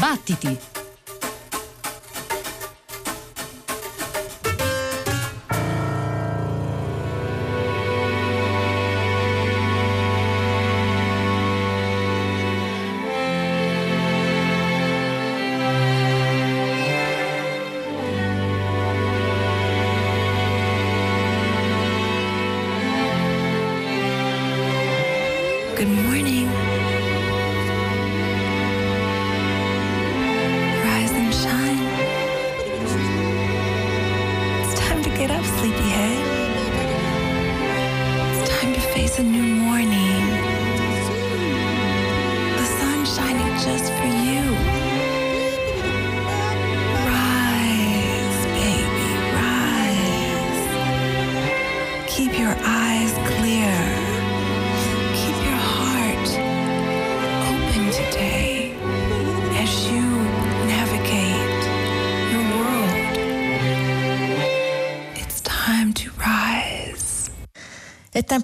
Battiti!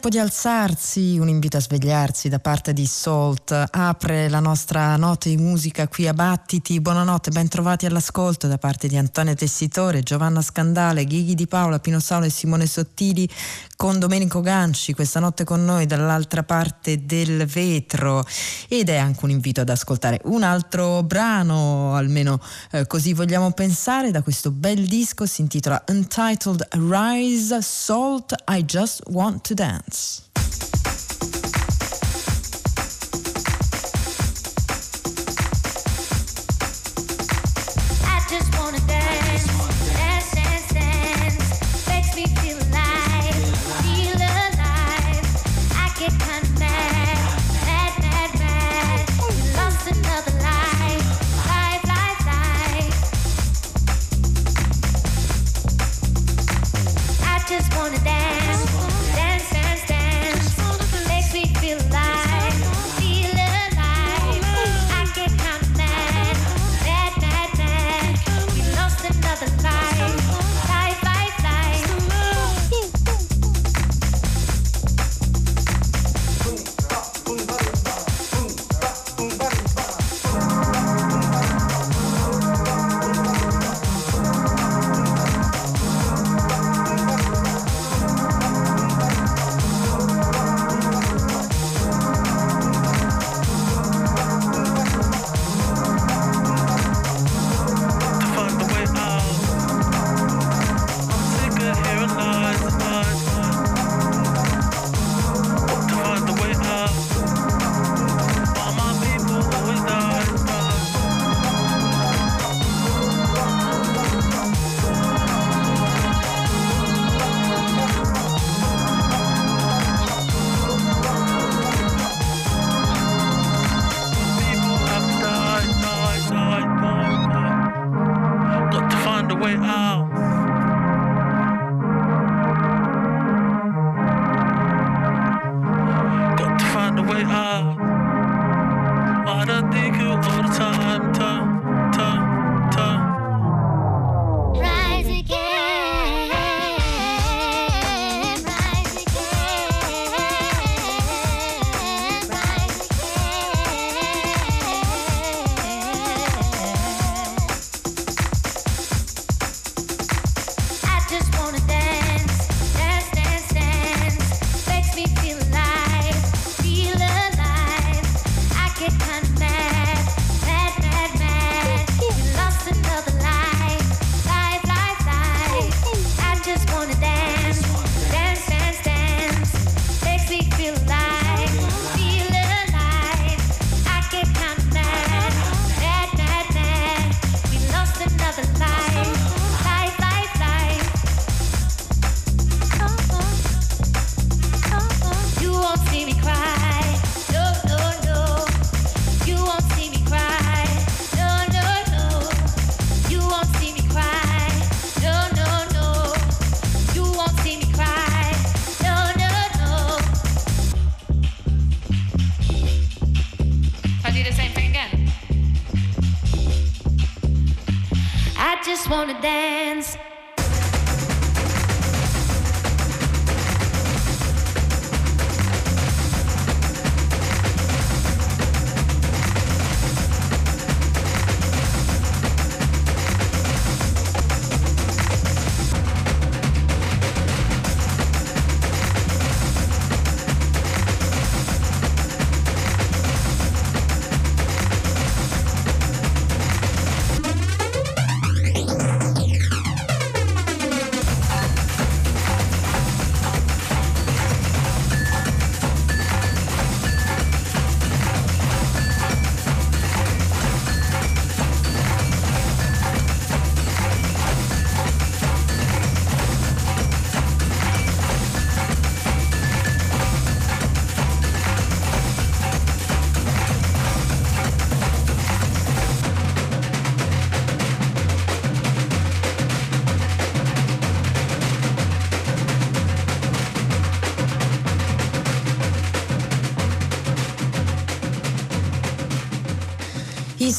Tempo di alzarsi, un invito a svegliarsi da parte di Salt. Apre la nostra notte di musica qui a Battiti. Buonanotte, ben trovati all'ascolto da parte di Antonio Tessitore, Giovanna Scandale, Ghighi di Paola, Pino Saulo e Simone Sottili con Domenico Ganci questa notte con noi dall'altra parte del vetro ed è anche un invito ad ascoltare un altro brano, almeno eh, così vogliamo pensare, da questo bel disco si intitola Untitled Rise Salt I Just Want to Dance. I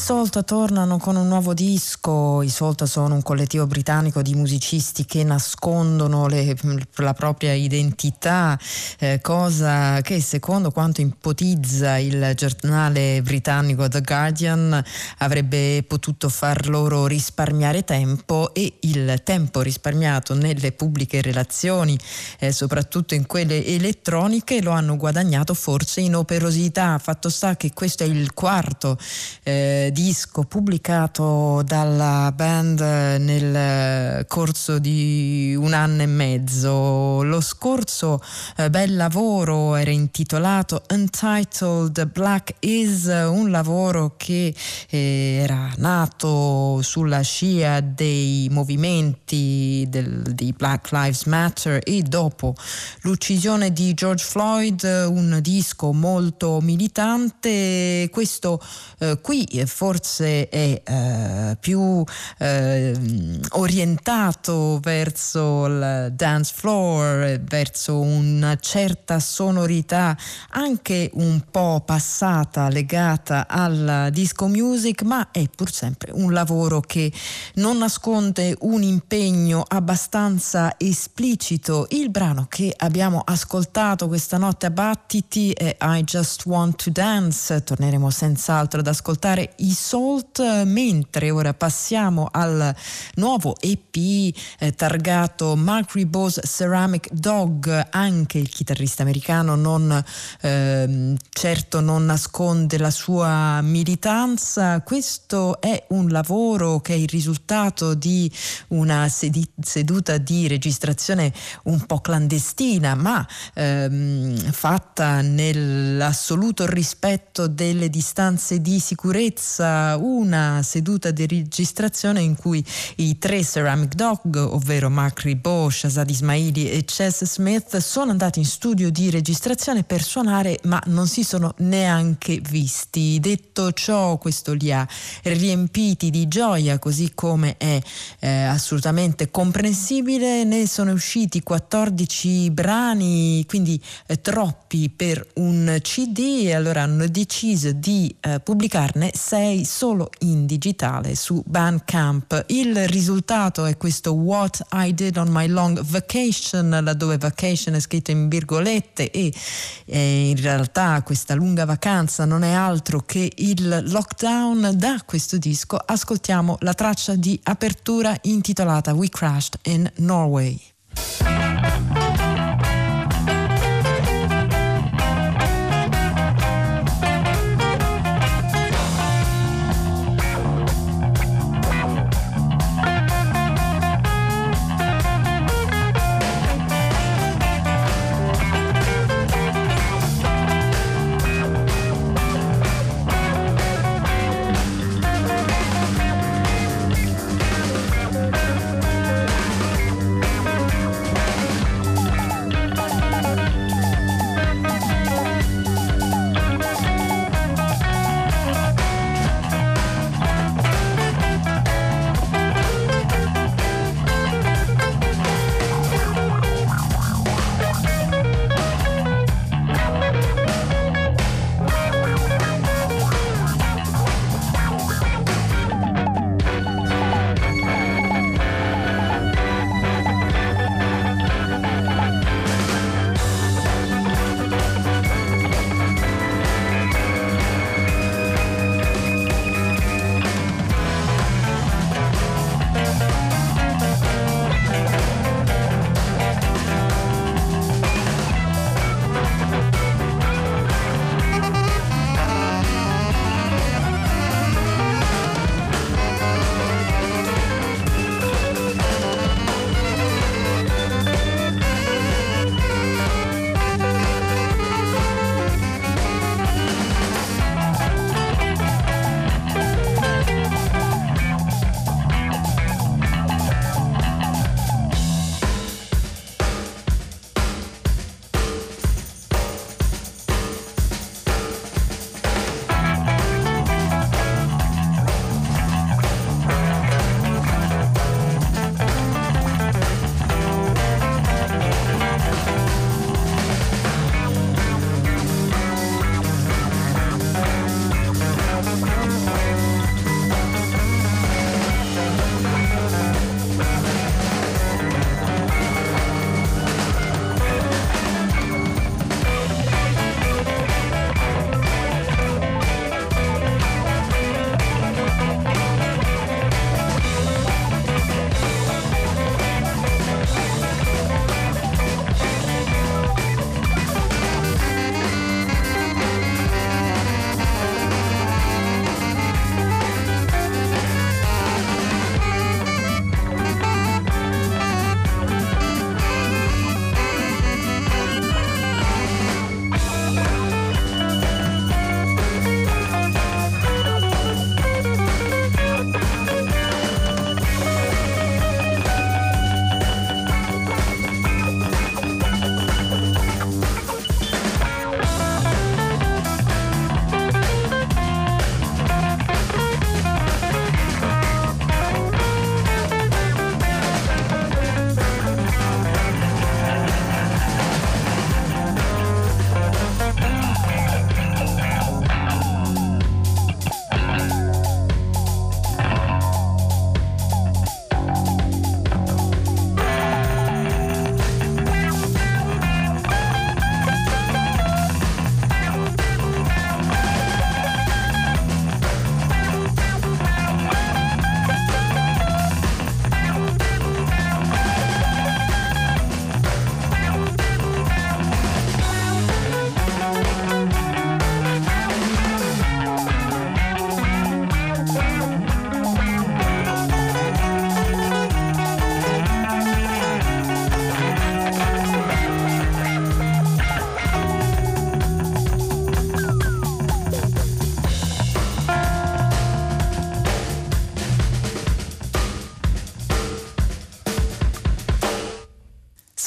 Salt tornano con un nuovo disco. I Salt sono un collettivo britannico di musicisti che nascondono le, la propria identità, eh, cosa che secondo quanto ipotizza il giornale britannico The Guardian avrebbe potuto far loro risparmiare tempo e il tempo risparmiato nelle pubbliche relazioni, eh, soprattutto in quelle elettroniche, lo hanno guadagnato forse in operosità. Fatto sta che questo è il quarto eh, disco pubblicato dalla band nel corso di un anno e mezzo. Lo scorso eh, bel lavoro era intitolato Untitled Black Is, un lavoro che eh, era nato sulla scia dei movimenti del, di Black Lives Matter e dopo l'uccisione di George Floyd, un disco molto militante. Questo eh, qui forse è eh, più eh, orientato verso il dance floor, verso una certa sonorità anche un po' passata, legata alla disco music, ma è pur sempre un lavoro che non nasconde un impegno abbastanza esplicito. Il brano che abbiamo ascoltato questa notte a Battiti è I Just Want to Dance. Torneremo senz'altro ad ascoltare i Salt, mentre ora passiamo al nuovo EP eh, targato Mark Ribot's Ceramic Dog, anche il chitarrista americano non eh, certo non nasconde la sua militanza, questo è un lavoro che è il risultato di una sedi- seduta di registrazione un po' clandestina, ma ehm, fatta nell'assoluto rispetto delle distanze di sicurezza sicurezza una seduta di registrazione in cui i tre Ceramic Dog, ovvero Mark Ribot, Shazad Ismaili e Chess Smith, sono andati in studio di registrazione per suonare ma non si sono neanche visti. Detto ciò, questo li ha riempiti di gioia, così come è eh, assolutamente comprensibile. Ne sono usciti 14 brani, quindi eh, troppi per un CD e allora hanno deciso di eh, pubblicarne 6 solo in digitale su Bandcamp. Il risultato è questo What I Did on My Long Vacation, laddove vacation è scritto in virgolette e eh, in realtà questa lunga vacanza non è altro che il lockdown. Da questo disco ascoltiamo la traccia di apertura intitolata We Crashed in Norway.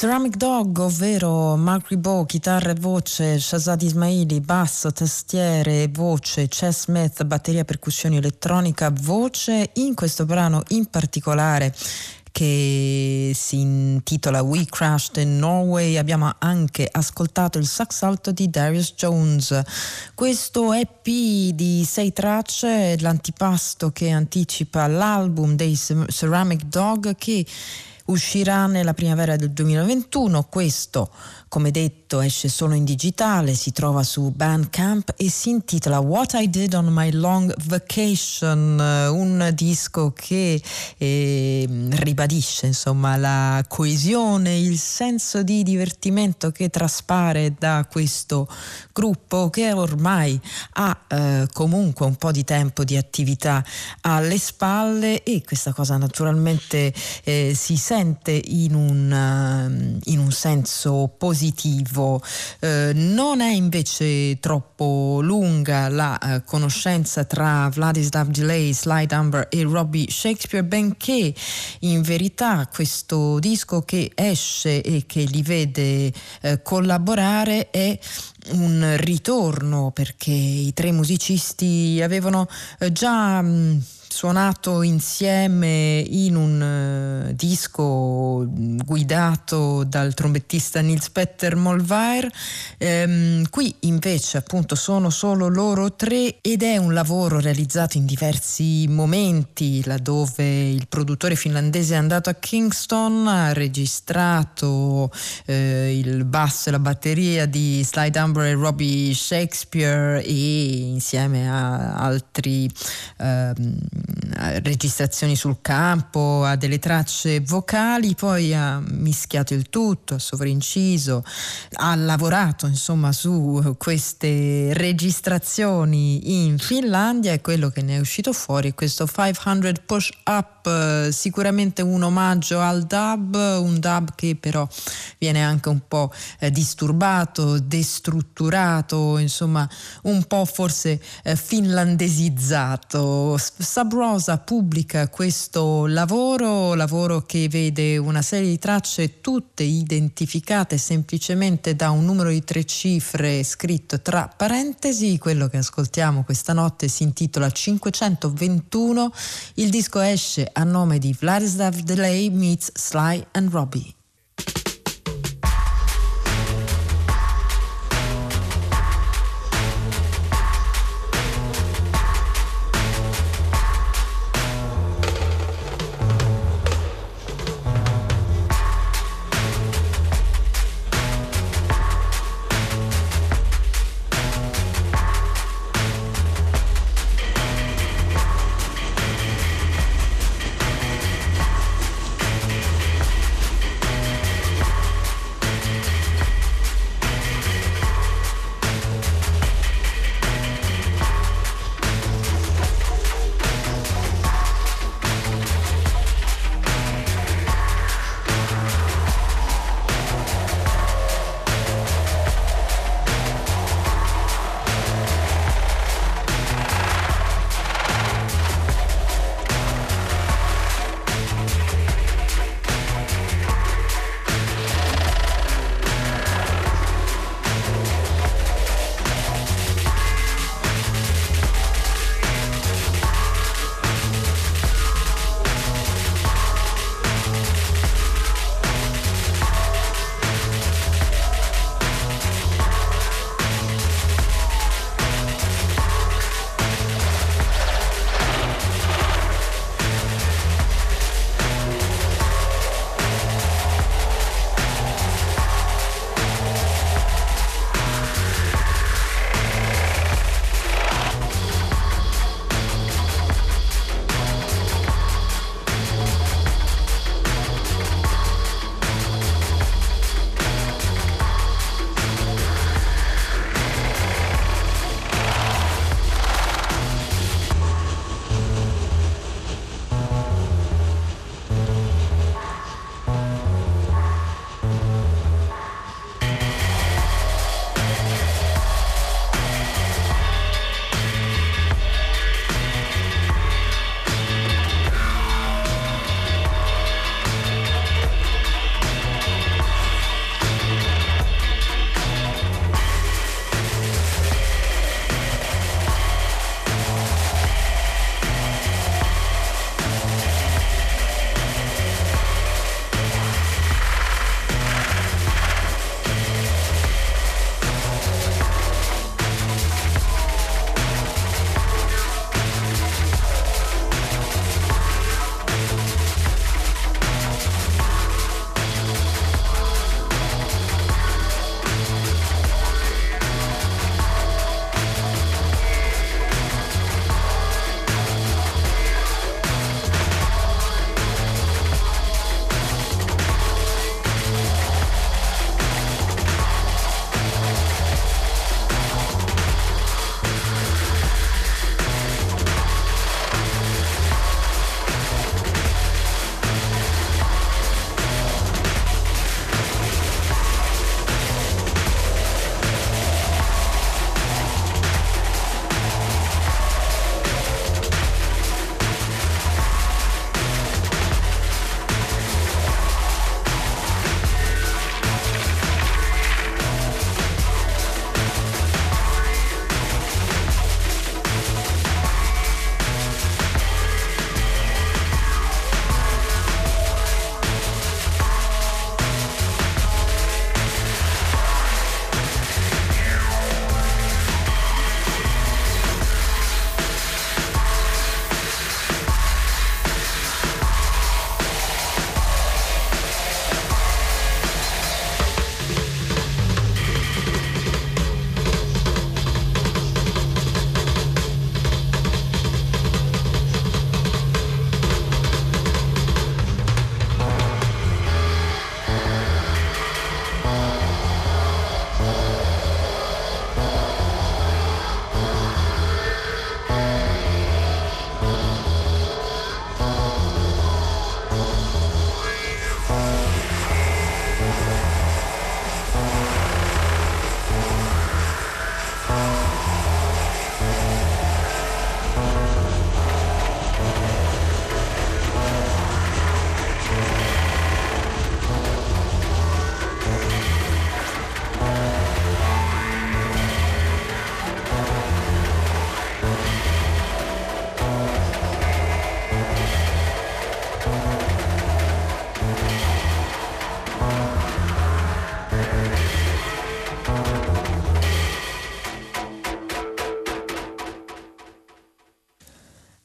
Ceramic Dog, ovvero Mark Ribot, chitarra e voce, Shazad Ismaili, basso, tastiere voce, Chess Smith, batteria, percussioni, elettronica, voce, in questo brano in particolare che si intitola We Crashed in Norway abbiamo anche ascoltato il sax alto di Darius Jones. Questo EP di sei tracce l'antipasto che anticipa l'album dei Ceramic Dog che uscirà nella primavera del 2021. Questo, come detto, esce solo in digitale, si trova su Bandcamp e si intitola What I Did on My Long Vacation, un disco che eh, ribadisce insomma la coesione, il senso di divertimento che traspare da questo gruppo che ormai ha eh, comunque un po' di tempo di attività alle spalle e questa cosa naturalmente eh, si sente in un, uh, in un senso positivo. Uh, non è invece troppo lunga la uh, conoscenza tra Vladislav Delay, Slide Amber e Robbie Shakespeare, benché in verità questo disco che esce e che li vede collaborare è un ritorno perché i tre musicisti avevano eh, già mh, suonato insieme in un uh, disco guidato dal trombettista Nils Petter Molvair. Ehm, qui invece appunto sono solo loro tre ed è un lavoro realizzato in diversi momenti laddove il produttore finlandese è andato a Kingston, ha registrato eh, il basso e la batteria di Slide Umber e Robbie Shakespeare e insieme a altri ehm, registrazioni sul campo, ha delle tracce vocali, poi ha mischiato il tutto, ha sovrainciso, ha lavorato insomma su queste registrazioni in Finlandia e quello che ne è uscito fuori è questo 500 Push Up, sicuramente un omaggio al dub, un dub che però viene anche un po' eh, disturbato, destrutturato, insomma un po' forse eh, finlandesizzato. Sub Rosa pubblica questo lavoro, lavoro che vede una serie di tracce tutte identificate semplicemente da un numero di tre cifre scritto tra parentesi. Quello che ascoltiamo questa notte si intitola 521. Il disco esce a nome di Vladislav Delay meets Sly and Robbie.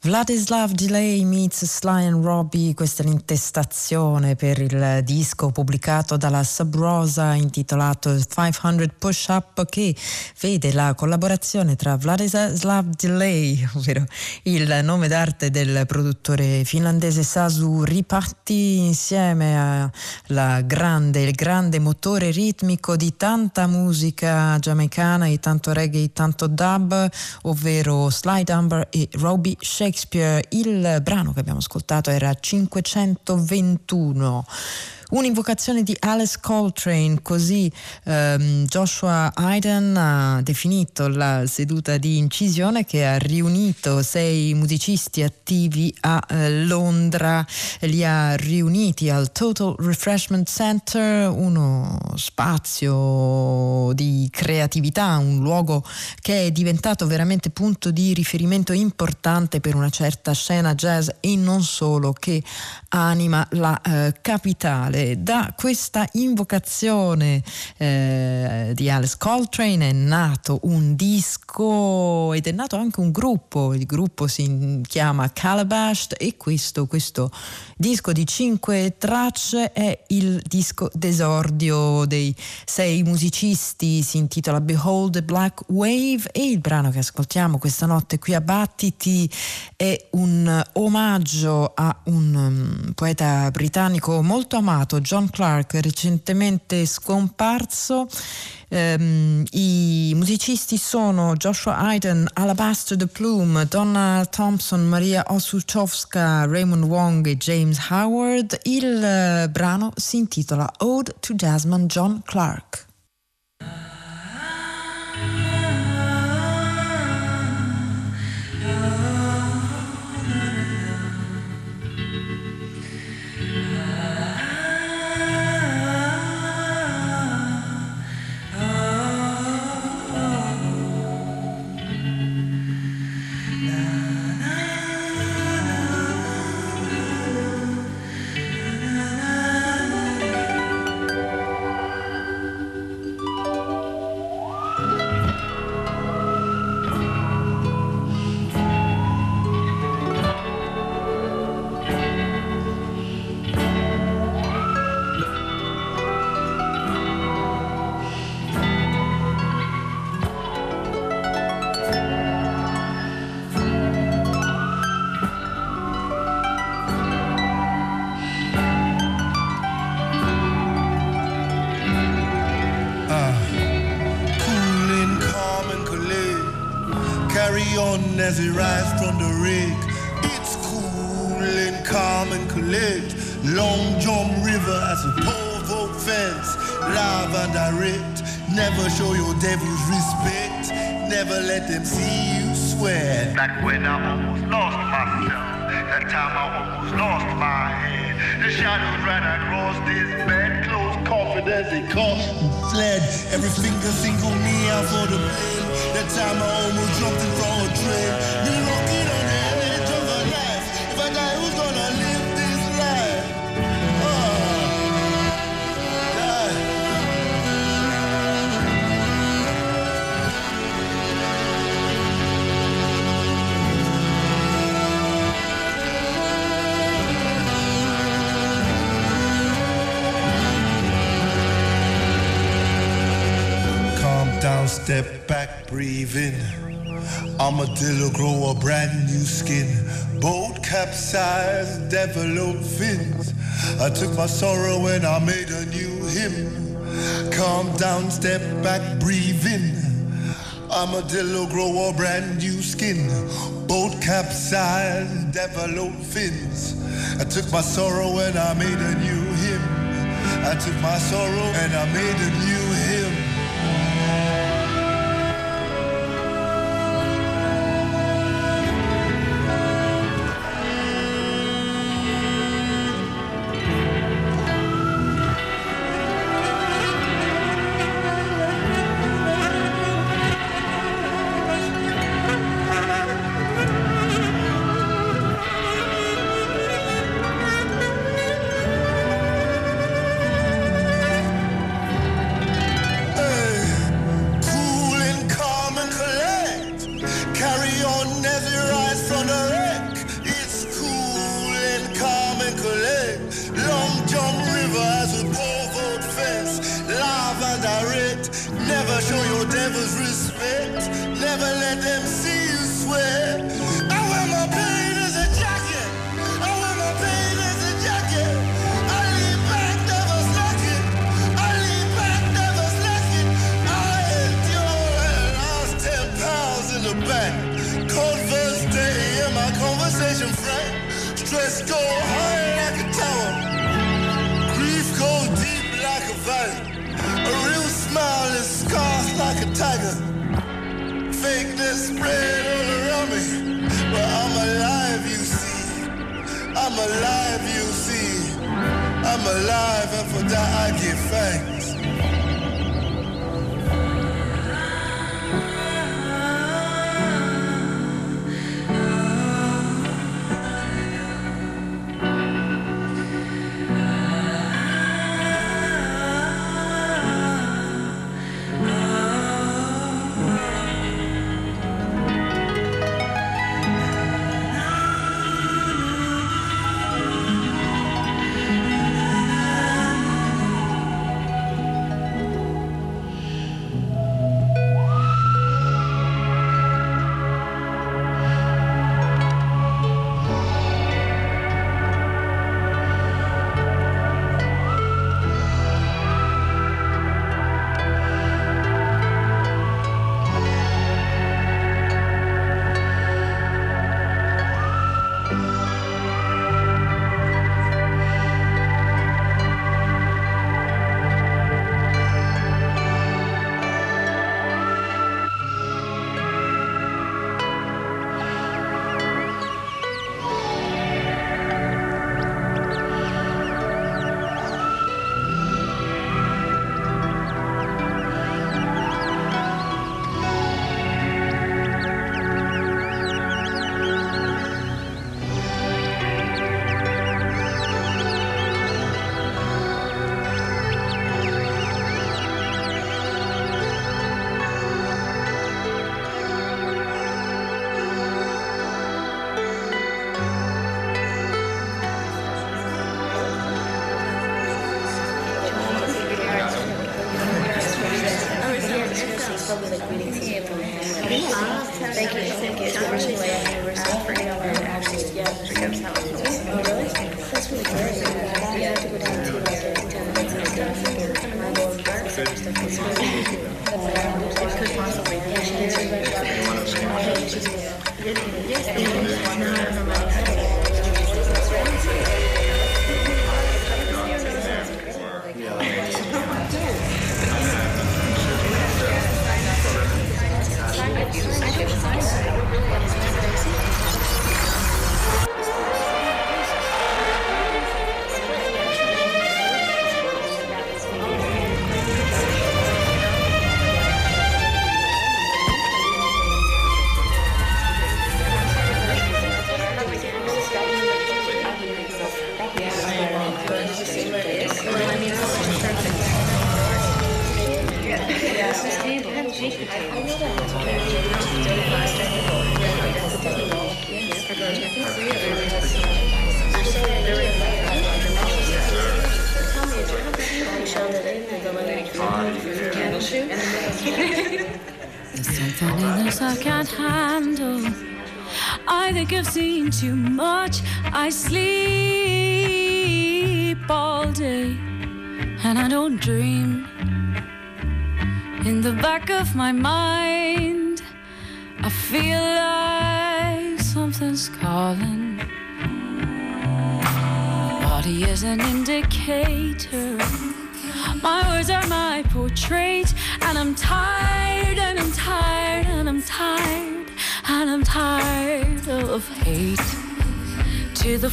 Vladislav Delay meets Sly and Robbie, questa è l'intestazione per il disco pubblicato dalla Sub Rosa intitolato 500 Push Up che vede la collaborazione tra Vladislav Delay, ovvero il nome d'arte del produttore finlandese Sasu Ripatti insieme al grande, grande motore ritmico di tanta musica giamaicana e tanto reggae e tanto dub, ovvero Sly Dunbar e Robbie Shakespeare. Shakespeare, il brano che abbiamo ascoltato era 521. Un'invocazione di Alice Coltrane, così ehm, Joshua Hayden ha definito la seduta di incisione che ha riunito sei musicisti attivi a eh, Londra, li ha riuniti al Total Refreshment Center, uno spazio di creatività, un luogo che è diventato veramente punto di riferimento importante per una certa scena jazz e non solo che anima la eh, capitale Da questa invocazione eh, di Alice Coltrane è nato un disco ed è nato anche un gruppo, il gruppo si chiama Calabash e questo, questo disco di cinque tracce è il disco d'esordio dei sei musicisti, si intitola Behold the Black Wave e il brano che ascoltiamo questa notte qui a Battiti è un omaggio a un um, poeta britannico molto amato, John Clark, recentemente scomparso Um, I musicisti sono Joshua Hayden, Alabaster the Plume, Donna Thompson, Maria Osuchowska, Raymond Wong e James Howard. Il uh, brano si intitola Ode to Jasmine John Clark. Armadillo grow a brand new skin. Boat capsized, develop fins. I took my sorrow and I made a new hymn. Calm down, step back, breathe in. Armadillo grow a brand new skin. Boat capsized, develop fins. I took my sorrow and I made a new hymn. I took my sorrow and I made a new hymn.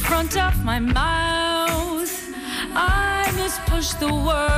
Front of my mouth, I must push the words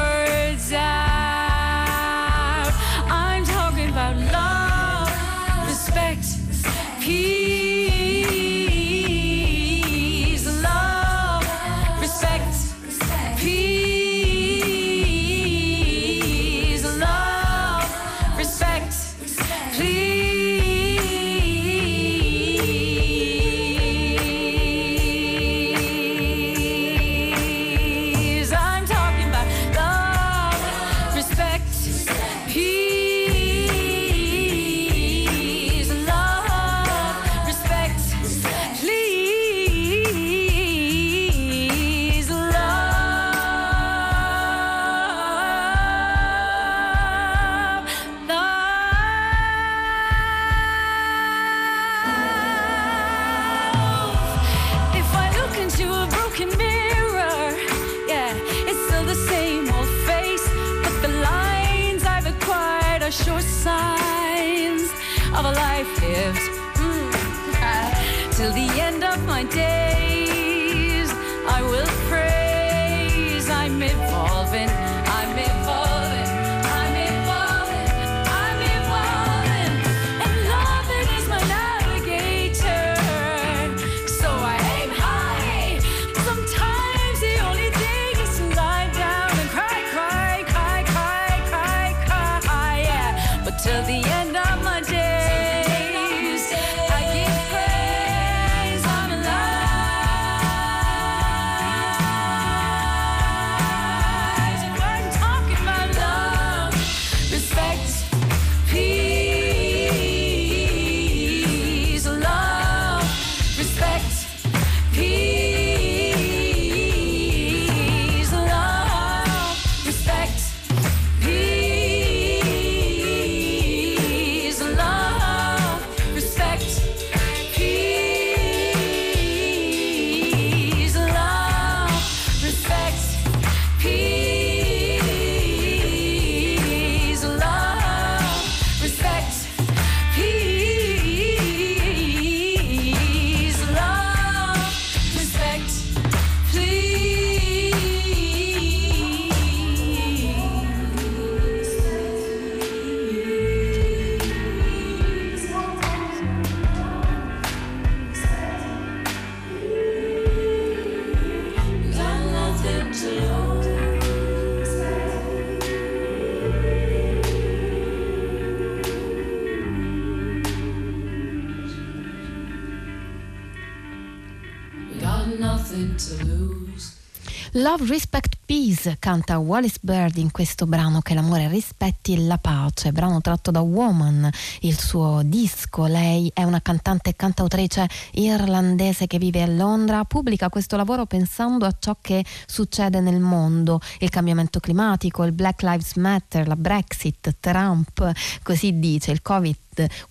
Love, Respect, Peace canta Wallis Bird in questo brano che l'amore rispetti la pace, brano tratto da Woman, il suo disco. Lei è una cantante e cantautrice irlandese che vive a Londra, pubblica questo lavoro pensando a ciò che succede nel mondo, il cambiamento climatico, il Black Lives Matter, la Brexit, Trump, così dice, il Covid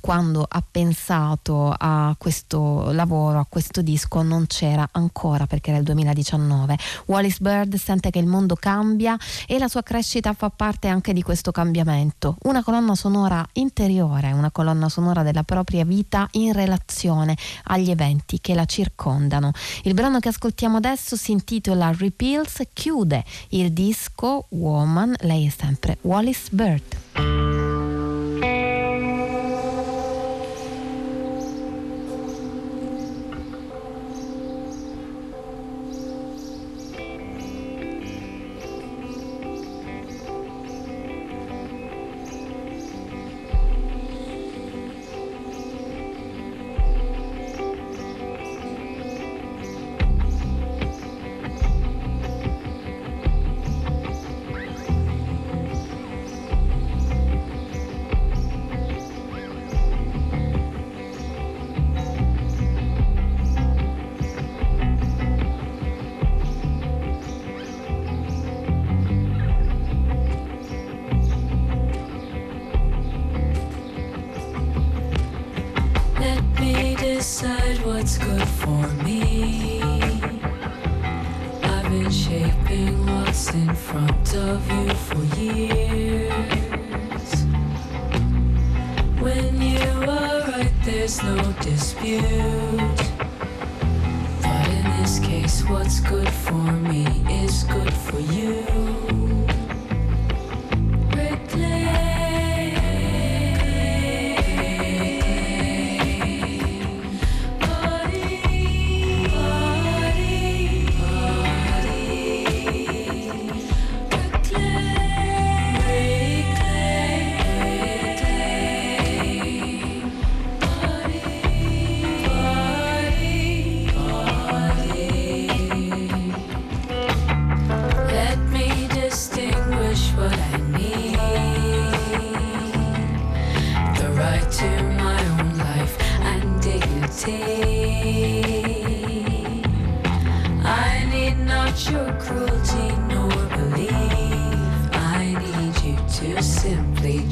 quando ha pensato a questo lavoro, a questo disco, non c'era ancora perché era il 2019. Wallis Bird sente che il mondo cambia e la sua crescita fa parte anche di questo cambiamento. Una colonna sonora interiore, una colonna sonora della propria vita in relazione agli eventi che la circondano. Il brano che ascoltiamo adesso si intitola Repeals, chiude il disco Woman, lei è sempre Wallis Bird.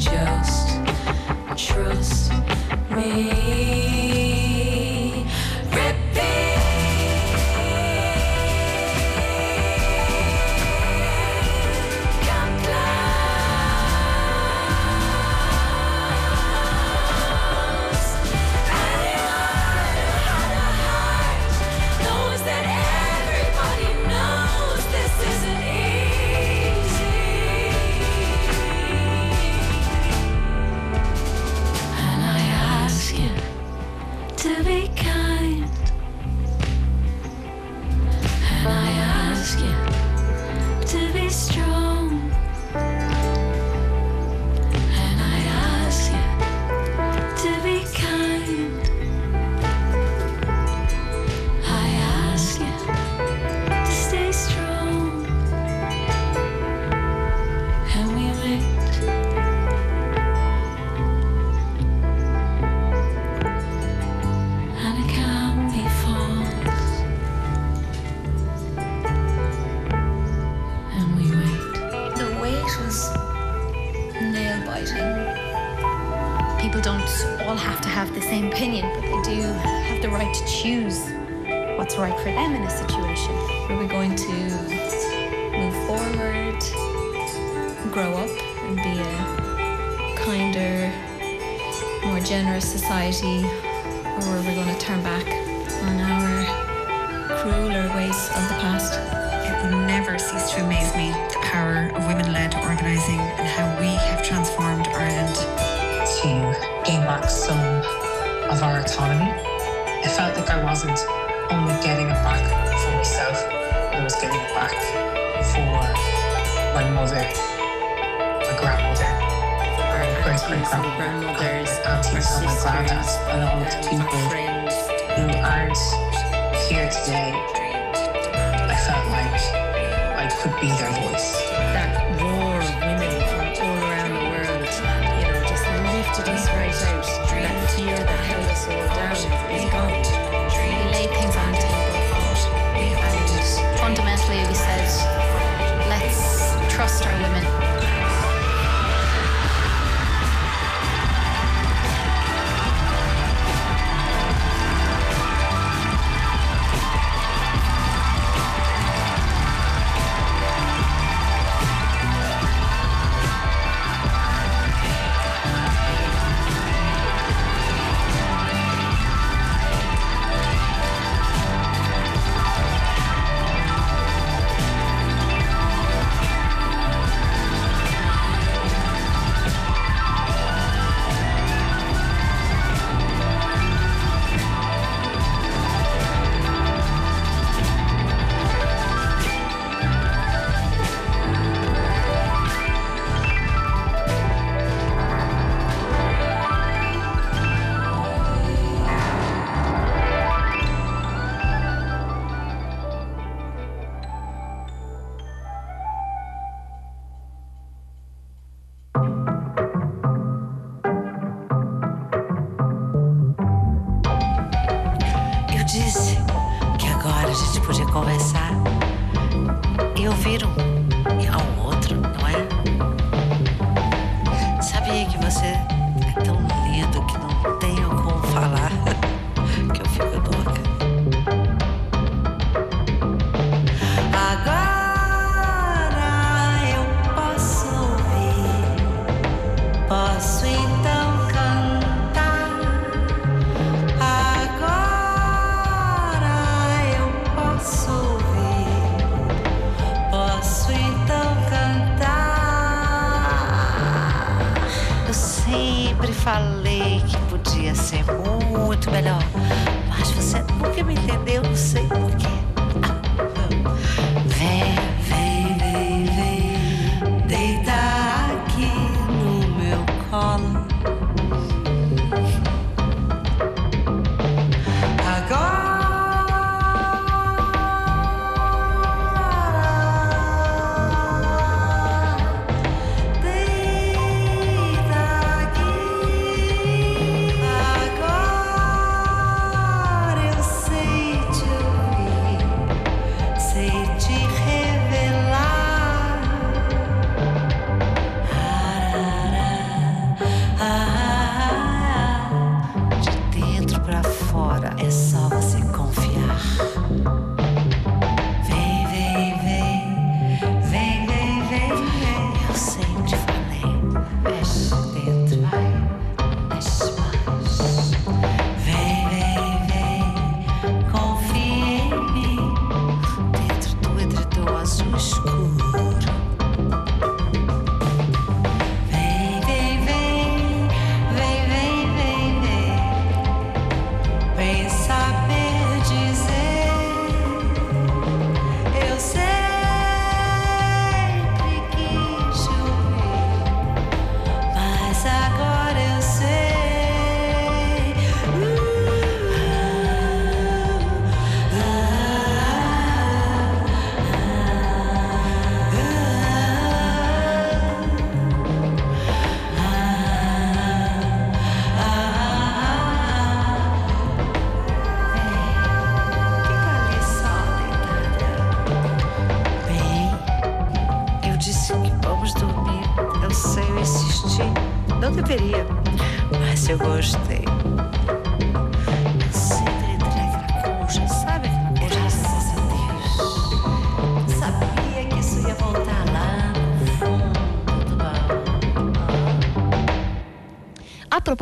Just trust me.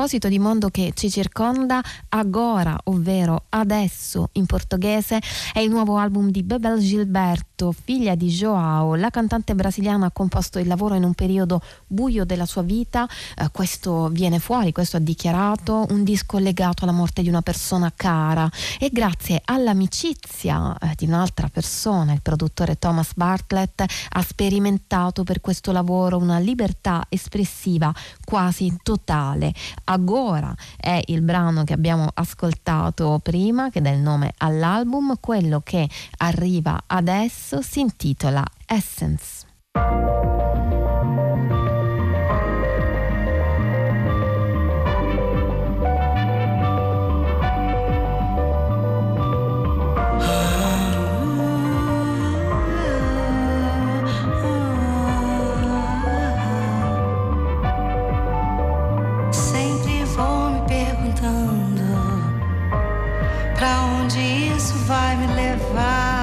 proposito di mondo che ci circonda, Agora, ovvero adesso in portoghese, è il nuovo album di Bebel Gilbert Gilberto, figlia di Joao. La cantante brasiliana ha composto il lavoro in un periodo buio della sua vita, eh, questo viene fuori, questo ha dichiarato, un disco legato alla morte di una persona cara e grazie all'amicizia eh, di un'altra persona, il produttore Thomas Bartlett ha sperimentato per questo lavoro una libertà espressiva quasi totale. Agora è il brano che abbiamo ascoltato prima, che dà il nome all'album, quello che arriva adesso pezzo si intitola Essence. para onde isso vai me levar.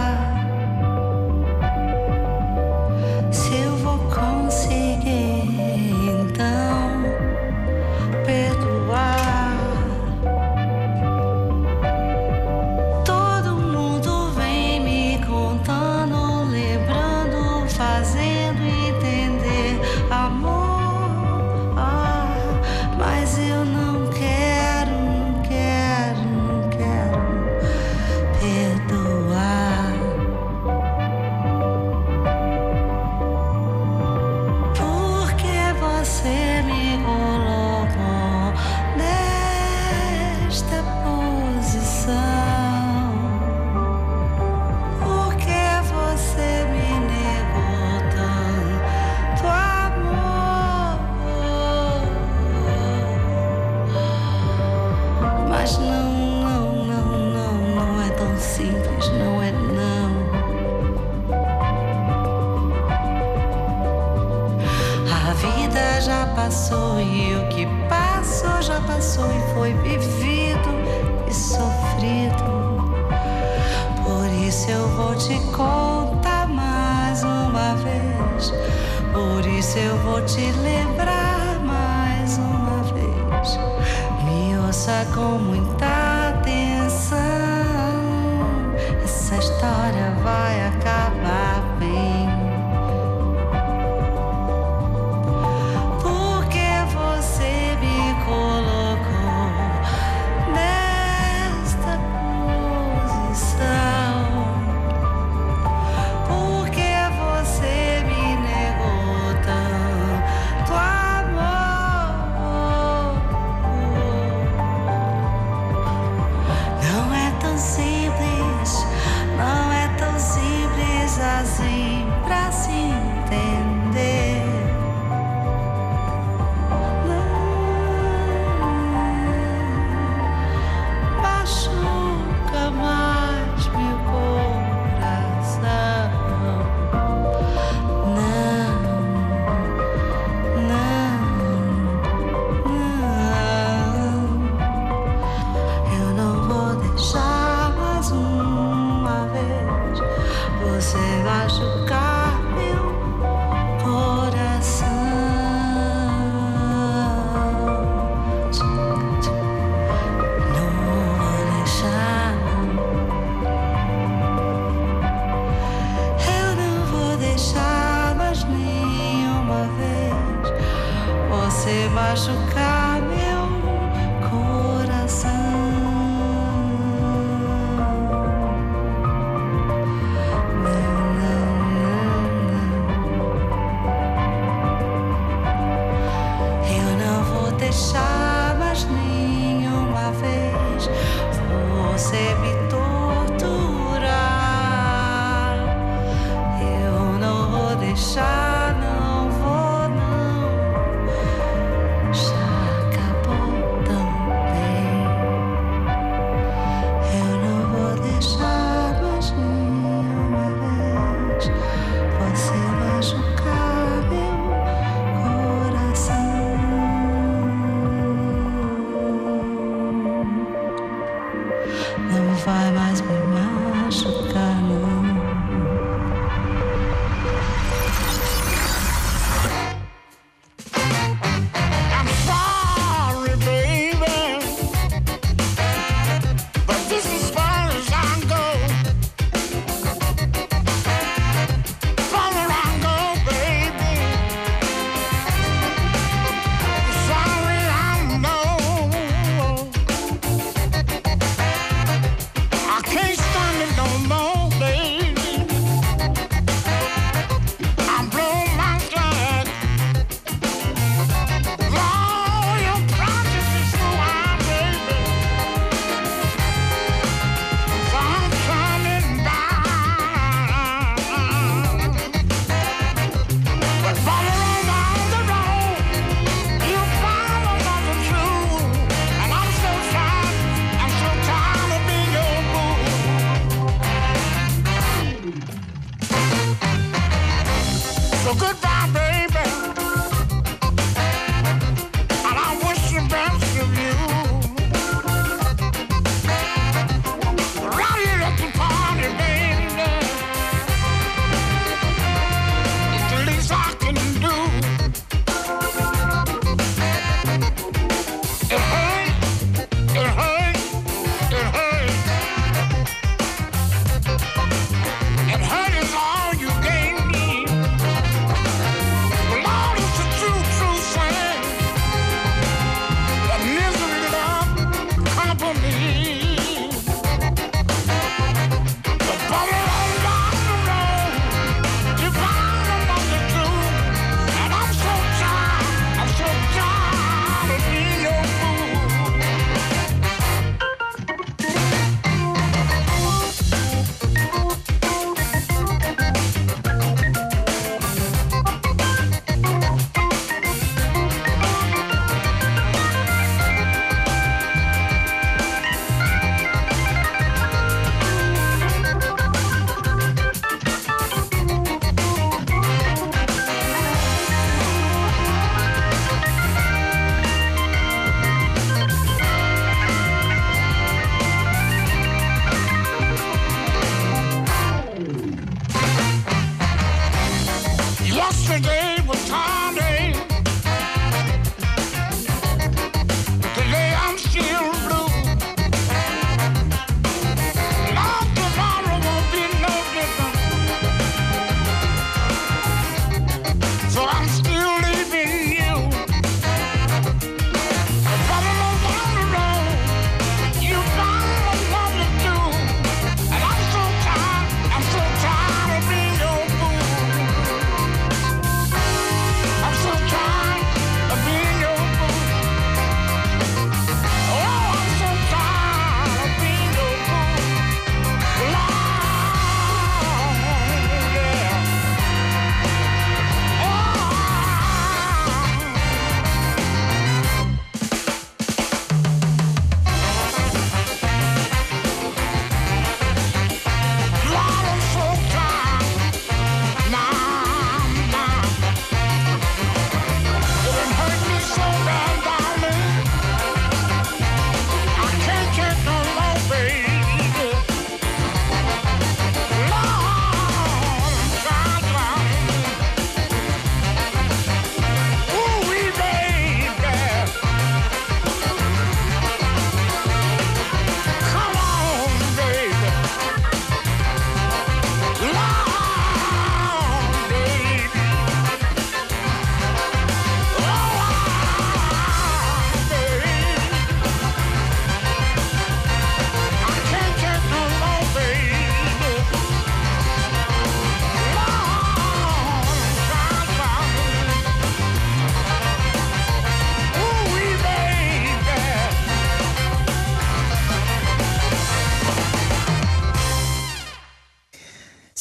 小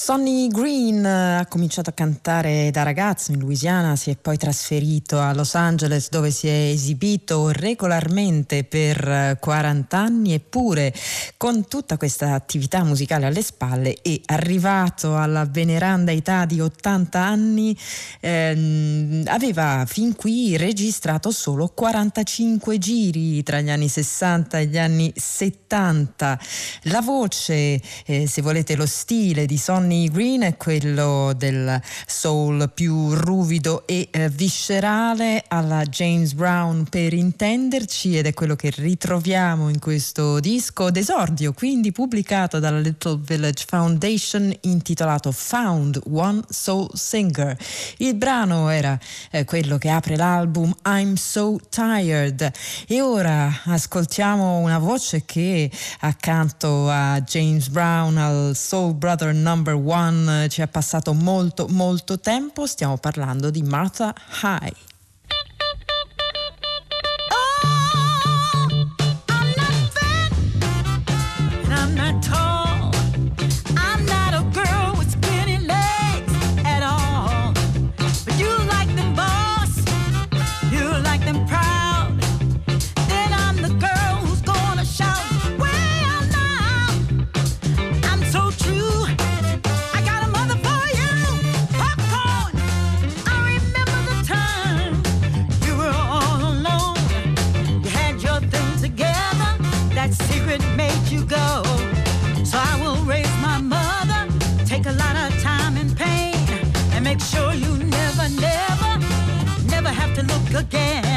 Sonny Green ha cominciato a cantare da ragazzo in Louisiana, si è poi trasferito a Los Angeles dove si è esibito regolarmente per 40 anni eppure con tutta questa attività musicale alle spalle e arrivato alla veneranda età di 80 anni ehm, aveva fin qui registrato solo 45 giri tra gli anni 60 e gli anni 70. La voce, eh, se volete lo stile di Sonny Green è quello del soul più ruvido e eh, viscerale alla James Brown per intenderci ed è quello che ritroviamo in questo disco d'esordio, quindi pubblicato dalla Little Village Foundation intitolato Found One Soul Singer. Il brano era eh, quello che apre l'album I'm So Tired e ora ascoltiamo una voce che accanto a James Brown al Soul Brother Number One ci è passato molto molto tempo, stiamo parlando di Martha High. Again.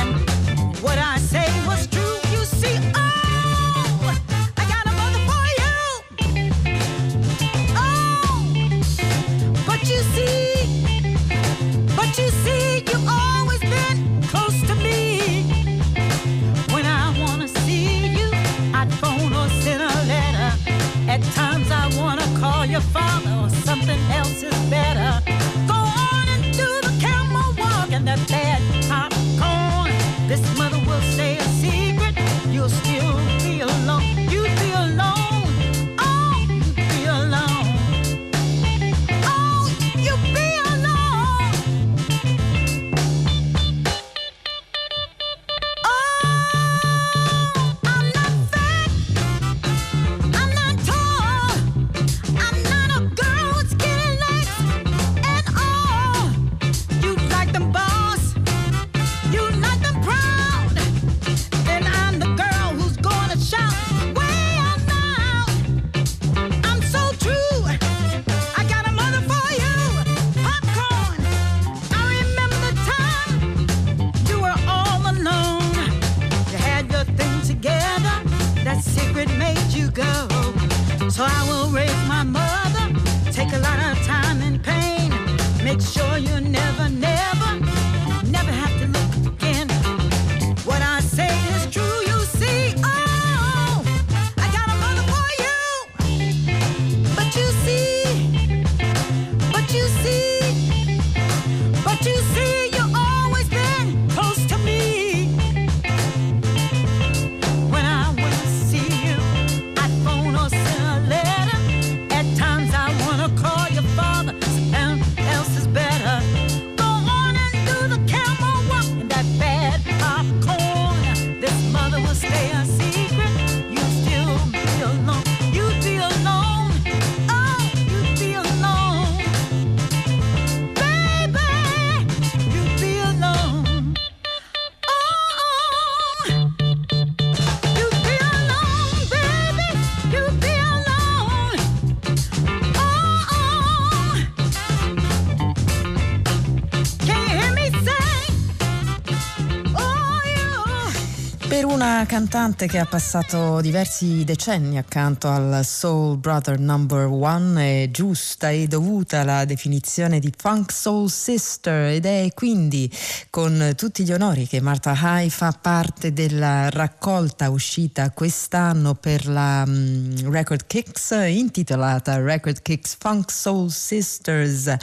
Cantante che ha passato diversi decenni accanto al Soul Brother Number One è giusta e dovuta la definizione di Funk Soul Sister ed è quindi con tutti gli onori che Martha High fa parte della raccolta uscita quest'anno per la mm, Record Kicks intitolata Record Kicks Funk Soul Sisters.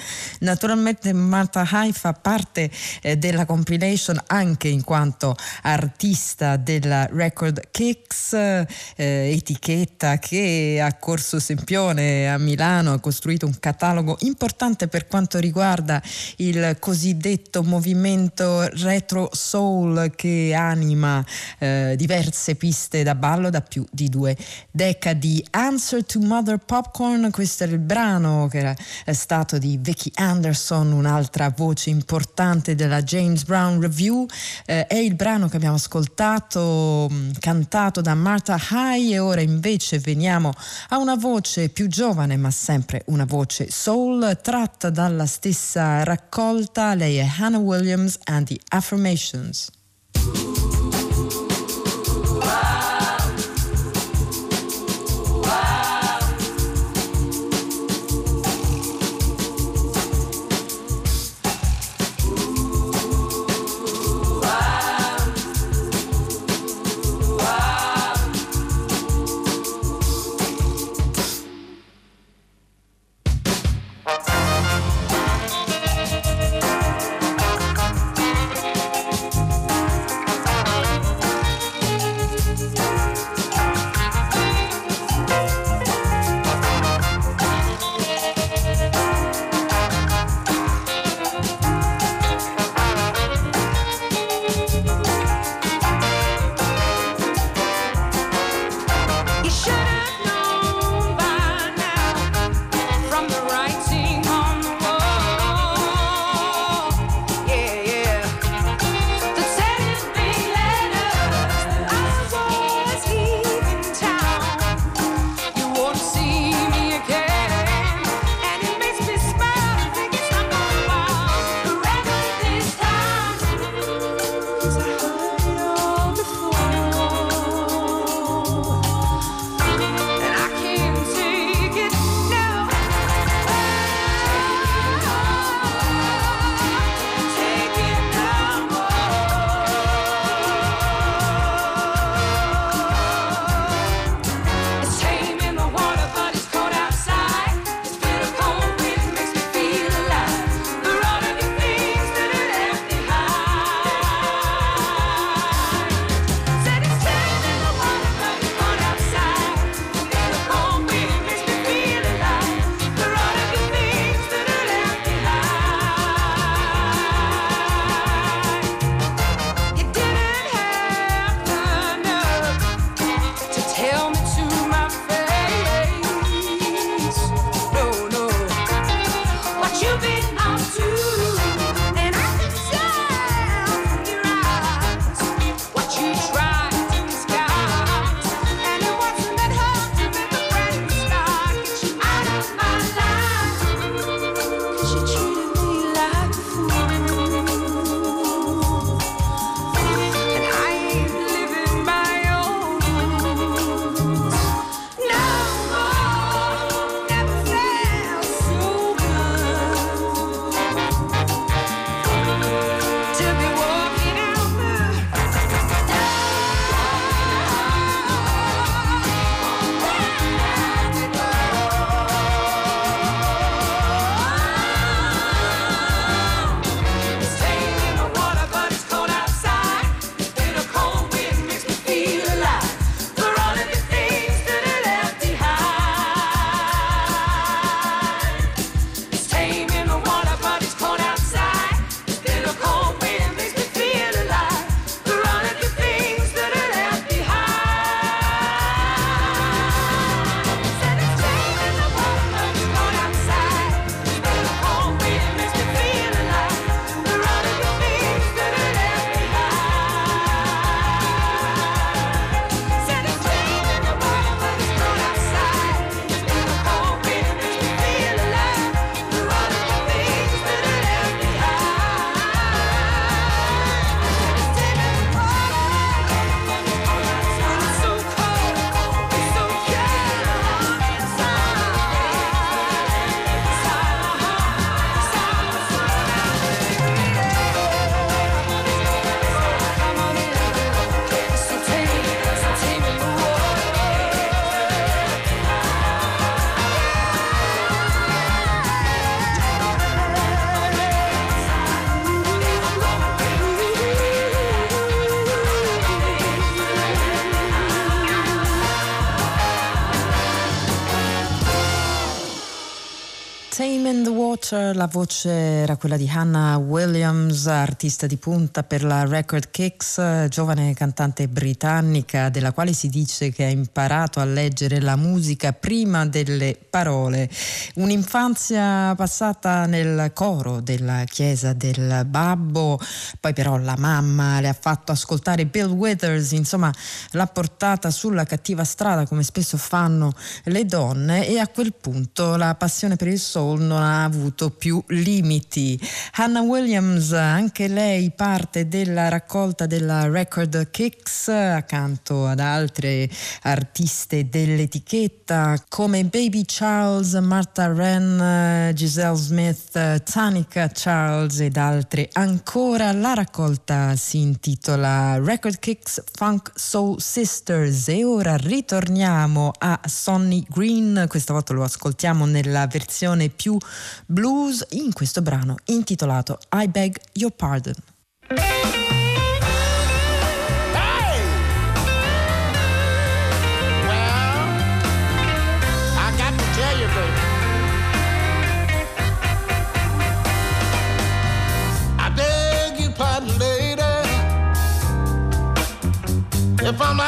Naturalmente Martha High fa parte eh, della compilation anche in quanto artista della Record Kicks, eh, etichetta che ha corso Sempione a Milano, ha costruito un catalogo importante per quanto riguarda il cosiddetto movimento retro soul che anima eh, diverse piste da ballo da più di due decadi. Answer to Mother Popcorn, questo era il brano che era stato di Vicky Anderson, un'altra voce importante della James Brown Review. Eh, è il brano che abbiamo ascoltato, mh, cantato da Martha High e ora invece veniamo a una voce più giovane ma sempre una voce soul tratta dalla stessa raccolta. Lei è Hannah Williams and the Affirmations. La voce era quella di Hannah Williams, artista di punta per la Record Kicks, giovane cantante britannica della quale si dice che ha imparato a leggere la musica prima delle parole. Un'infanzia passata nel coro della chiesa del babbo, poi però la mamma le ha fatto ascoltare Bill Withers, insomma l'ha portata sulla cattiva strada come spesso fanno le donne e a quel punto la passione per il soul non ha avuto più limiti. Hannah Williams, anche lei parte della raccolta della Record Kicks accanto ad altre artiste dell'etichetta come Baby Charles, Martha Wren, Giselle Smith, Tanika Charles ed altre ancora. La raccolta si intitola Record Kicks Funk Soul Sisters e ora ritorniamo a Sonny Green, questa volta lo ascoltiamo nella versione più blues in questo brano intitolato I Beg Your Pardon. I got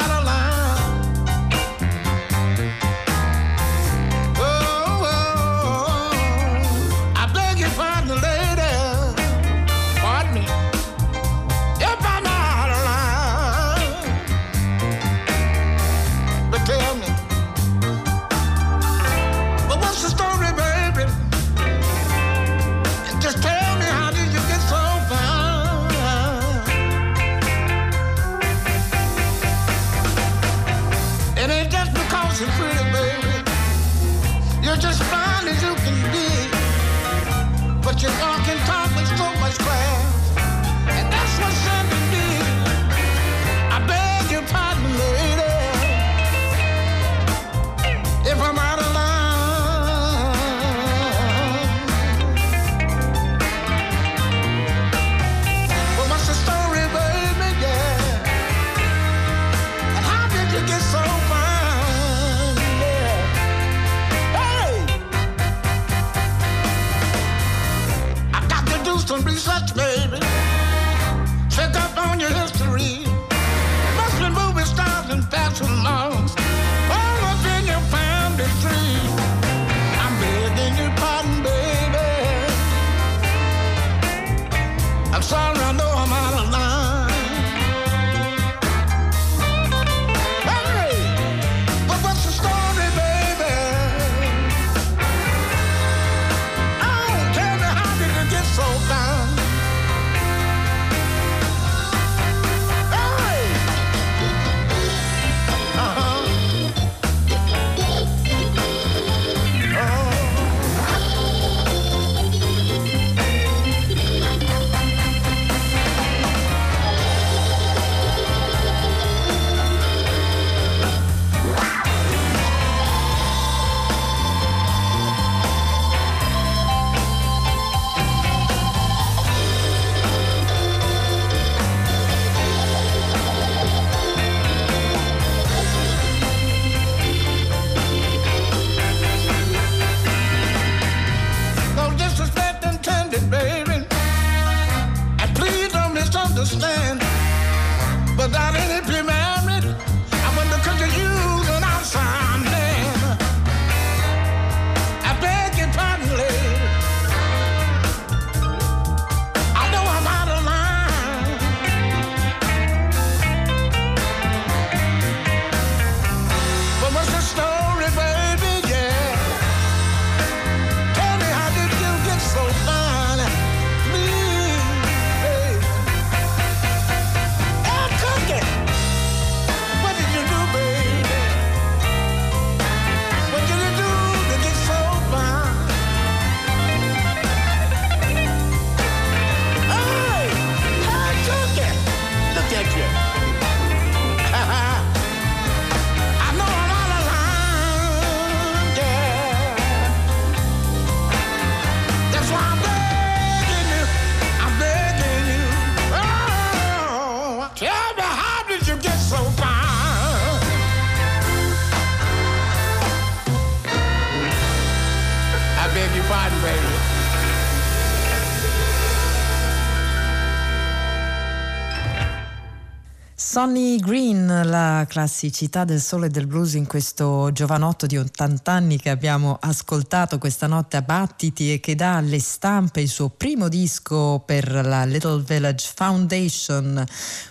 Sonny Green, la classicità del sole e del blues in questo giovanotto di 80 anni che abbiamo ascoltato questa notte a Battiti e che dà alle stampe il suo primo disco per la Little Village Foundation,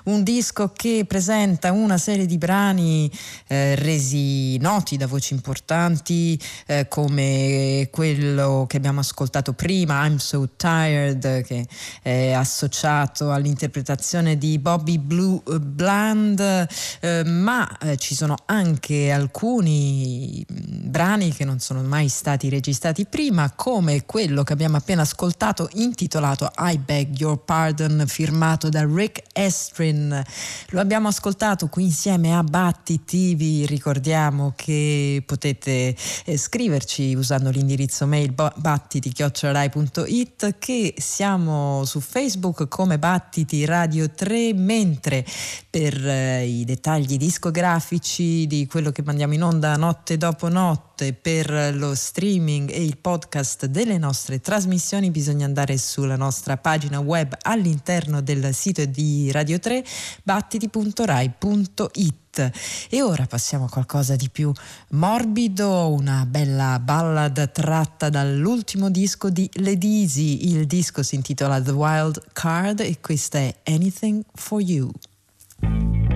un disco che presenta una serie di brani eh, resi noti da voci importanti eh, come quello che abbiamo ascoltato prima, I'm So Tired, che è associato all'interpretazione di Bobby Blue Bland, eh, ma eh, ci sono anche alcuni brani che non sono mai stati registrati prima, come quello che abbiamo appena ascoltato intitolato I Beg Your Pardon, firmato da Rick Estrin. Lo abbiamo ascoltato qui insieme a Battiti, vi ricordiamo che potete eh, scriverci usando l'indirizzo mail battiti.it che siamo su Facebook come Battiti Radio 3, mentre per eh, i dettagli discografici di quello che mandiamo in onda notte dopo notte, per lo streaming e il podcast delle nostre trasmissioni bisogna andare sulla nostra pagina web all'interno del sito di Radio 3 battiti.rai.it. E ora passiamo a qualcosa di più morbido, una bella ballad tratta dall'ultimo disco di Easy. Il disco si intitola The Wild Card e questa è Anything for You. If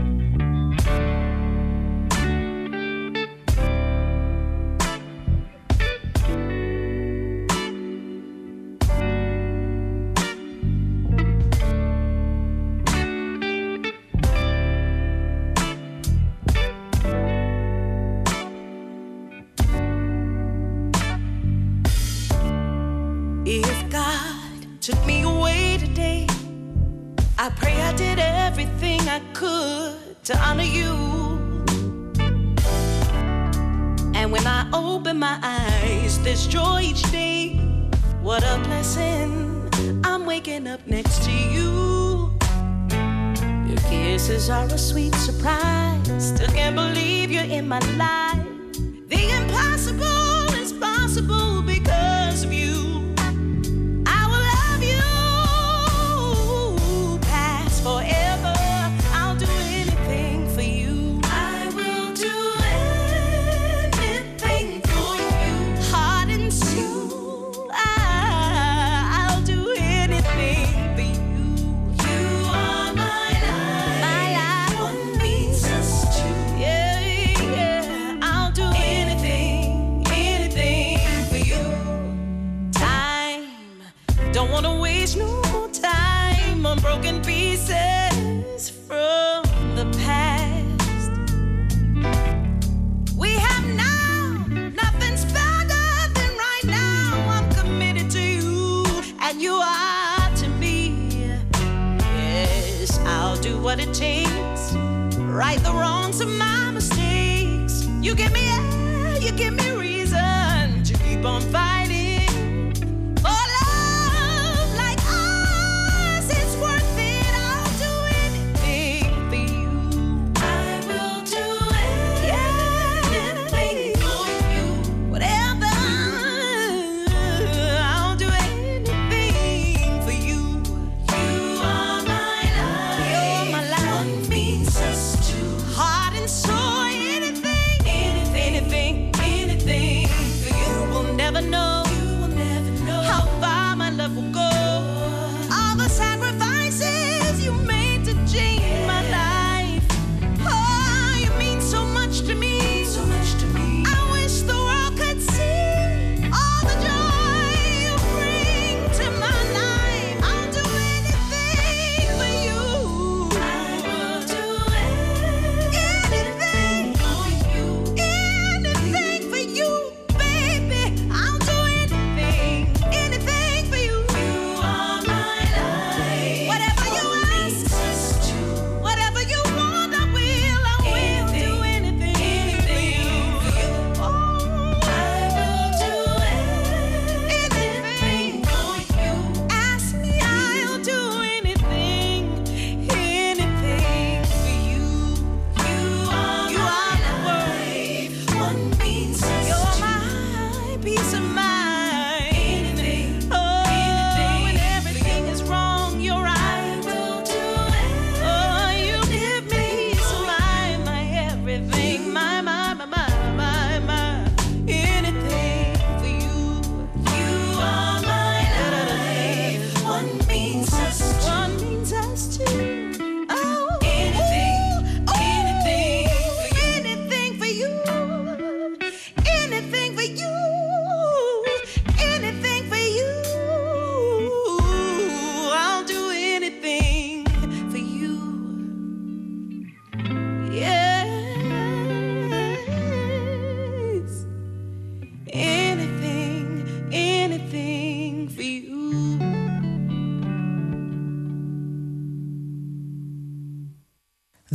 I pray I did everything I could to honor you. And when I open my eyes, there's joy each day. What a blessing. I'm waking up next to you. Your kisses are a sweet surprise. Still can't believe you're in my life. The impossible is possible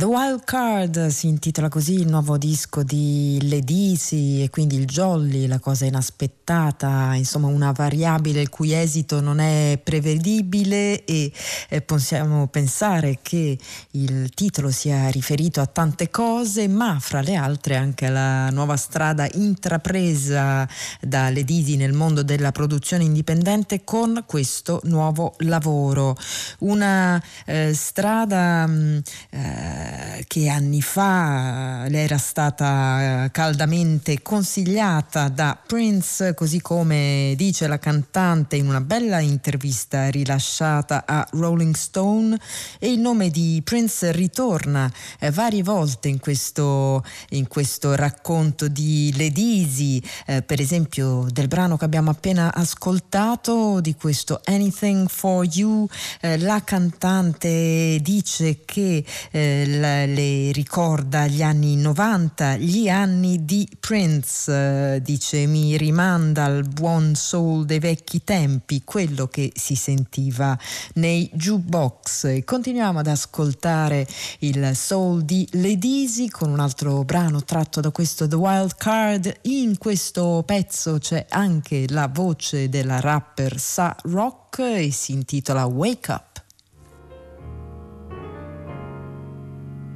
Wild Card si intitola così il nuovo disco di Ledisi e quindi il Jolly, la cosa inaspettata, insomma una variabile il cui esito non è prevedibile e eh, possiamo pensare che il titolo sia riferito a tante cose, ma fra le altre anche alla nuova strada intrapresa da Ledisi nel mondo della produzione indipendente con questo nuovo lavoro. Una eh, strada mh, eh, che anni fa le era stata eh, caldamente consigliata da Prince, così come dice la cantante in una bella intervista rilasciata a Rolling Stone. E il nome di Prince ritorna eh, varie volte in questo, in questo racconto di Ledisi, eh, per esempio del brano che abbiamo appena ascoltato, di questo Anything for You, eh, la cantante dice che eh, la, le ricorda gli anni 90, gli anni di Prince, eh, dice mi rimanda al buon soul dei vecchi tempi, quello che si sentiva nei jukebox. Continuiamo ad ascoltare il soul di Ledisi con un altro brano tratto da questo The Wild Card. In questo pezzo c'è anche la voce della rapper Sa Rock e si intitola Wake Up.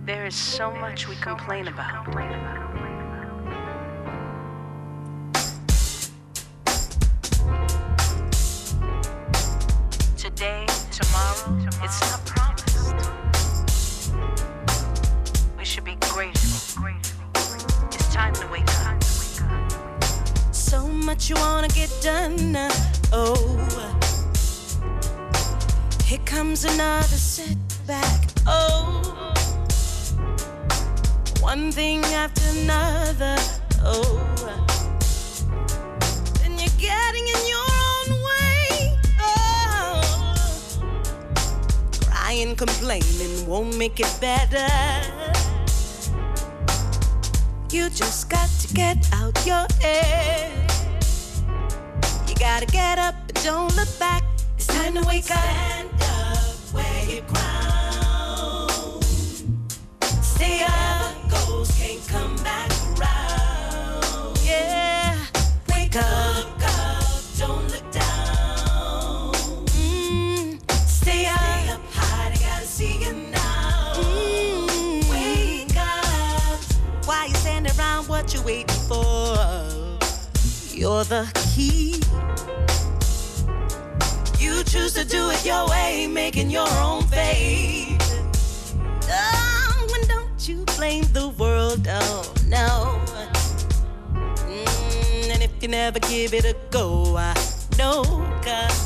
There is so much we complain about. Today, tomorrow, it's not promised. We should be grateful. It's time to wake up. So much you wanna get done. Oh, here comes another setback. Oh, one thing after another. Oh, then you're getting in your own way. Oh, crying, complaining won't make it better. You just got to get out your head. You gotta get up and don't look back. It's time to wake up. Stand up, wear your crown. The key. You choose to do it your way, making your own fate. Oh, and don't you blame the world, oh no. Mm, and if you never give it a go, I know, 'cause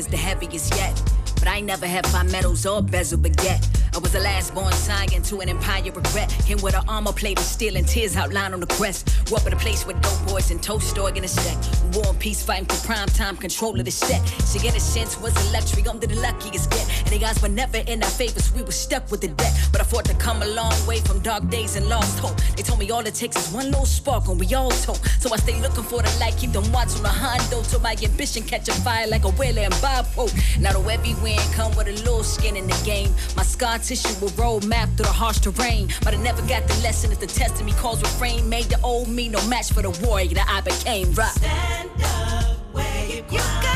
is the heaviest yet. But I never had five medals or bezel baguette. I was the last born scion to an empire regret. Him with an armor plate of steel and tears outlined on the crest. Grew up in a place with dope boys and toast dog in a set. War and peace fighting for prime time control of the set. A sense was a luxury, I'm the luckiest get. And the odds were never in our favor, so we were stuck with the debt. But I fought to come a long way from dark days and lost hope. They told me all it takes is one little spark and we all told. So I stay looking for the light, keep them watch on the Hondo till my ambition catch a fire like a whale and Bob Hope. Now the every win come with a little skin in the game. My scar tissue will road map through the harsh terrain. But I never got the lesson if the test of me calls refrain. Made the old me no match for the warrior that I became. Right. Stand up, where you got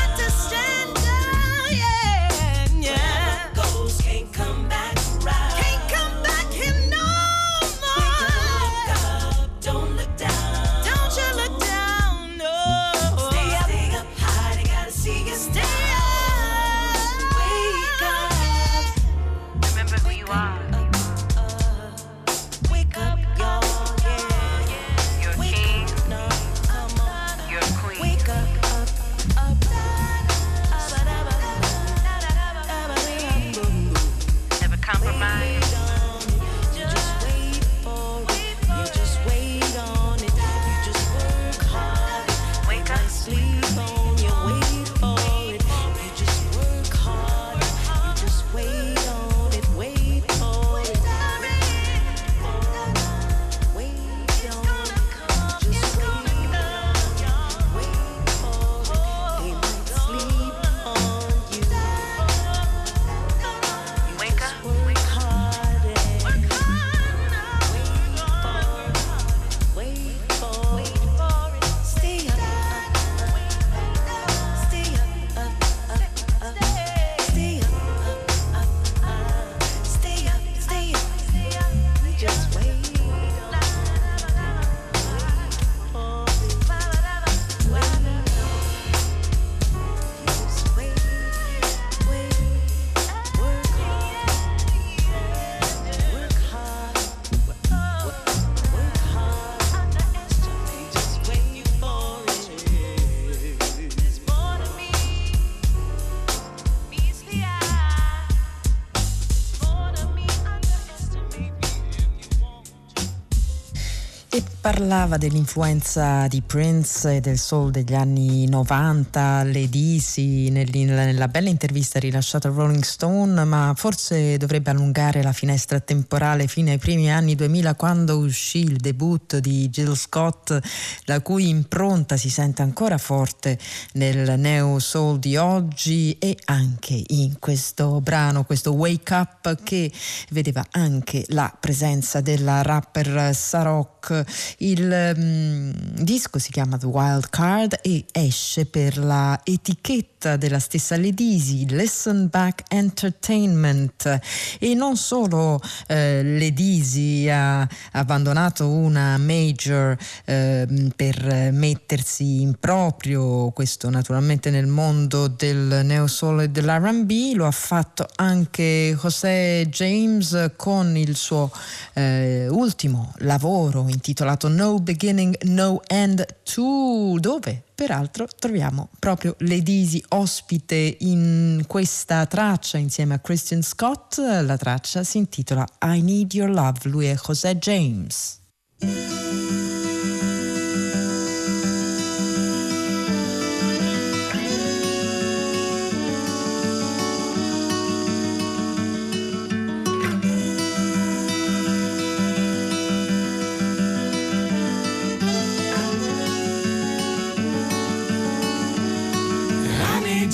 parlava dell'influenza di Prince e del soul degli anni 90, Lady Easy, nella bella intervista rilasciata a Rolling Stone, ma forse dovrebbe allungare la finestra temporale fino ai primi anni 2000 quando uscì il debutto di Jill Scott, la cui impronta si sente ancora forte nel neo soul di oggi e anche in questo brano, questo Wake Up che vedeva anche la presenza della rapper Sarok il um, disco si chiama The Wild Card e esce per la etichetta della stessa Ledisi, Listen Back Entertainment. E non solo eh, Ledisi ha abbandonato una major eh, per mettersi in proprio, questo naturalmente nel mondo del neo soul e dell'RB, lo ha fatto anche José James con il suo eh, ultimo lavoro intitolato No Beginning, No End 2, dove peraltro troviamo proprio Ledisi ospite in questa traccia insieme a Christian Scott. La traccia si intitola I Need Your Love, lui è José James.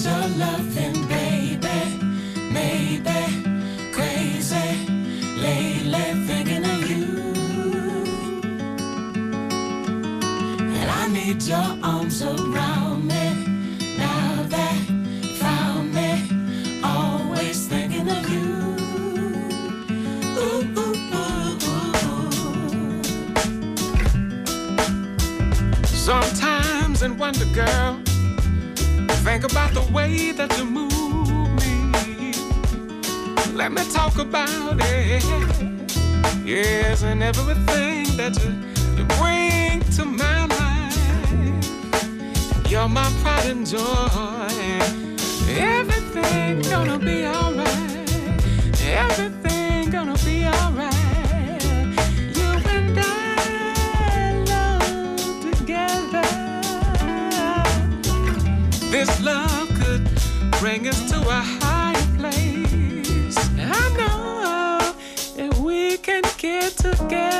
I your loving, baby, maybe crazy, lately thinking of you. And I need your arms around me, now that found me, always thinking of you. Ooh. Sometimes in wonder, girl, think about the way that you move me. Let me talk about it. Yes, and everything that you, you bring to my life. You're my pride and joy. Everything gonna be alright. Everything gonna be alright. This love could bring us to a higher place. I know that we can get together.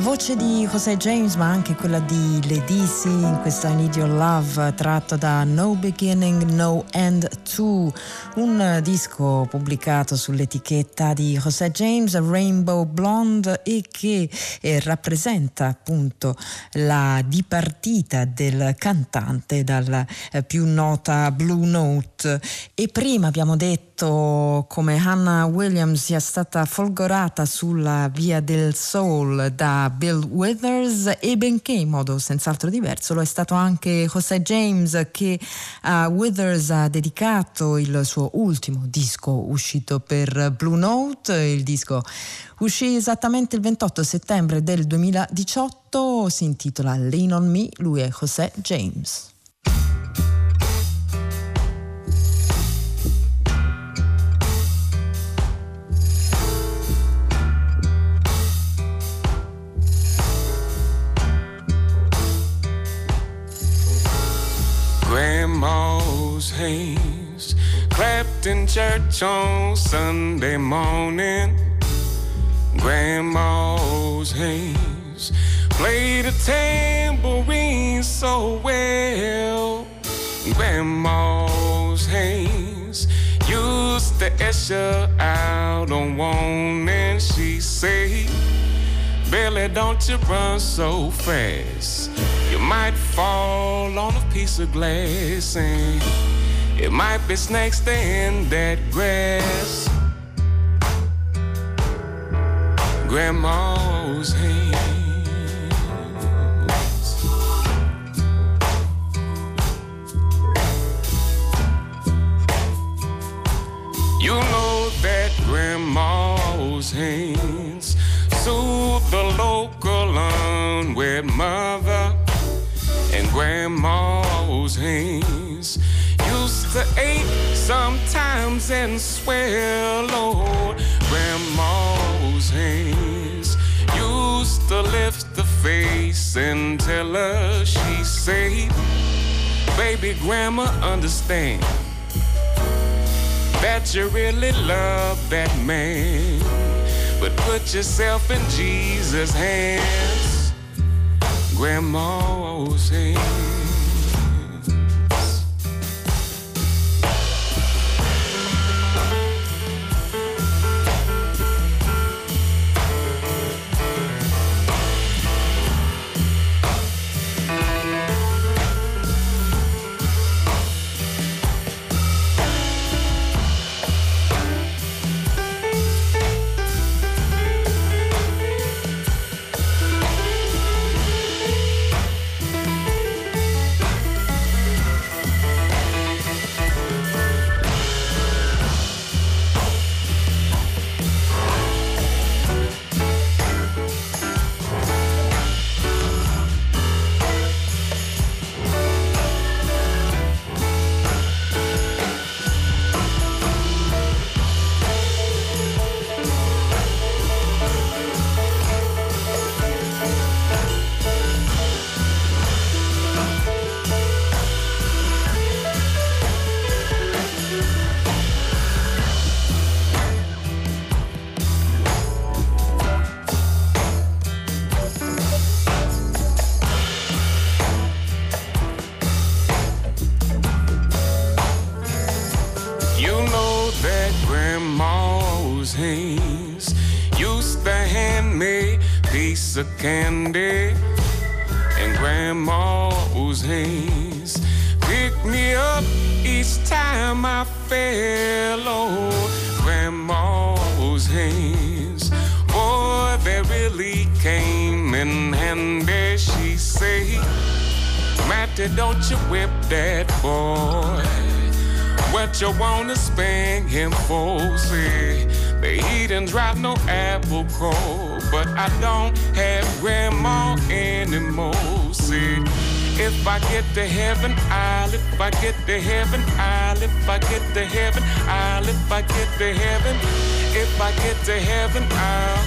La voce di José James, ma anche quella di Ledisi in questa I Need Your Love, tratto da No Beginning, No End 2, un disco pubblicato sull'etichetta di José James, Rainbow Blonde, e che eh, rappresenta appunto la dipartita del cantante dalla eh, più nota Blue Note. E prima abbiamo detto come Hannah Williams sia stata folgorata sulla via del soul da Bill Withers e benché in modo senz'altro diverso lo è stato anche José James che a Withers ha dedicato il suo ultimo disco uscito per Blue Note, il disco uscì esattamente il 28 settembre del 2018, si intitola Lean on Me, lui è José James. Grandma's hands clapped in church on Sunday morning. Grandma's hands played a tambourine so well. Grandma's hands used to usher out on one, and she said, Billy, don't you run so fast. You might fall on a piece of glass, and it might be snakes in that grass. Grandma's hands. You know that grandma's hands soothe the local unwed mother, and grandma's hands used to ache sometimes and swell. Oh, grandma's hands used to lift the face and tell her she's safe. Baby, grandma, understand that you really love that man. But put yourself in Jesus' hands, Grandma's hands. Core, but I don't have grandma anymore. See, if I get to heaven, I'll, if I get to heaven, I'll, if I get to heaven, I'll, if I get to heaven, if I get to heaven, I'll